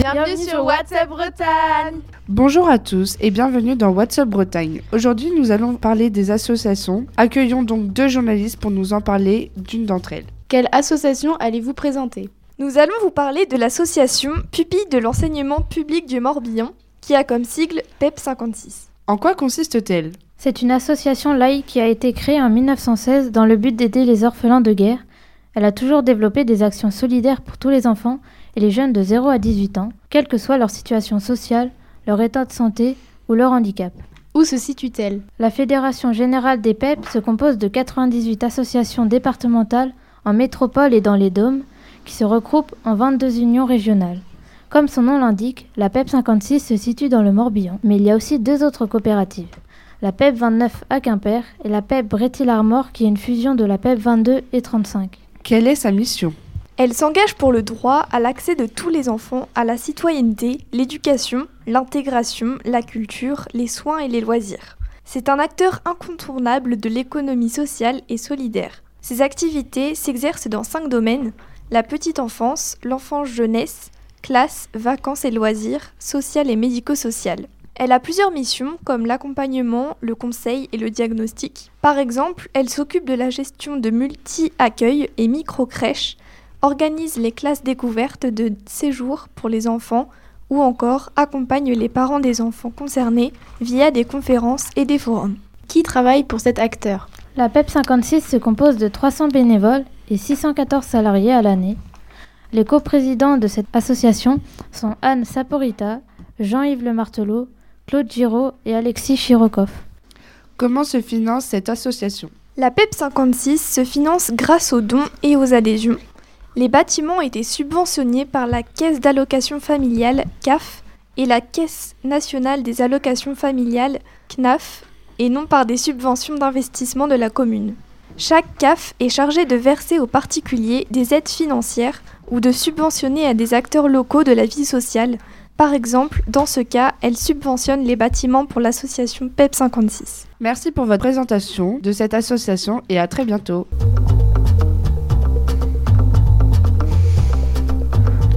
bienvenue sur WhatsApp Bretagne. Bonjour à tous et bienvenue dans WhatsApp Bretagne. Aujourd'hui, nous allons parler des associations. Accueillons donc deux journalistes pour nous en parler d'une d'entre elles. Quelle association allez-vous présenter? Nous allons vous parler de l'association Pupille de l'enseignement public du Morbihan, qui a comme sigle PEP 56. En quoi consiste-t-elle? C'est une association laïque qui a été créée en 1916 dans le but d'aider les orphelins de guerre. Elle a toujours développé des actions solidaires pour tous les enfants et les jeunes de 0 à 18 ans, quelle que soit leur situation sociale, leur état de santé ou leur handicap. Où se situe-t-elle? La Fédération générale des PEP se compose de 98 associations départementales en métropole et dans les dômes qui se regroupent en 22 unions régionales. Comme son nom l'indique, la PEP 56 se situe dans le Morbihan, mais il y a aussi deux autres coopératives. La PEP 29 à Quimper et la PEP Brétil-Armor qui est une fusion de la PEP 22 et 35. Quelle est sa mission? Elle s'engage pour le droit à l'accès de tous les enfants à la citoyenneté, l'éducation, l'intégration, la culture, les soins et les loisirs. C'est un acteur incontournable de l'économie sociale et solidaire. Ses activités s'exercent dans cinq domaines la petite enfance, l'enfance jeunesse, classe, vacances et loisirs, social et médico-social. Elle a plusieurs missions comme l'accompagnement, le conseil et le diagnostic. Par exemple, elle s'occupe de la gestion de multi-accueils et micro-crèches, organise les classes découvertes de séjour pour les enfants ou encore accompagne les parents des enfants concernés via des conférences et des forums. Qui travaille pour cet acteur? La PEP 56 se compose de 300 bénévoles et 614 salariés à l'année. Les coprésidents de cette association sont Anne Saporita, Jean-Yves Le Martelot, Claude Giraud et Alexis Chirokov. Comment se finance cette association? La PEP 56 se finance grâce aux dons et aux adhésions. Les bâtiments étaient subventionnés par la Caisse d'allocation familiale CAF et la Caisse nationale des allocations familiales CNAF et non par des subventions d'investissement de la commune. Chaque CAF est chargé de verser aux particuliers des aides financières ou de subventionner à des acteurs locaux de la vie sociale. Par exemple, dans ce cas, elle subventionne les bâtiments pour l'association PEP 56. Merci pour votre présentation de cette association et à très bientôt.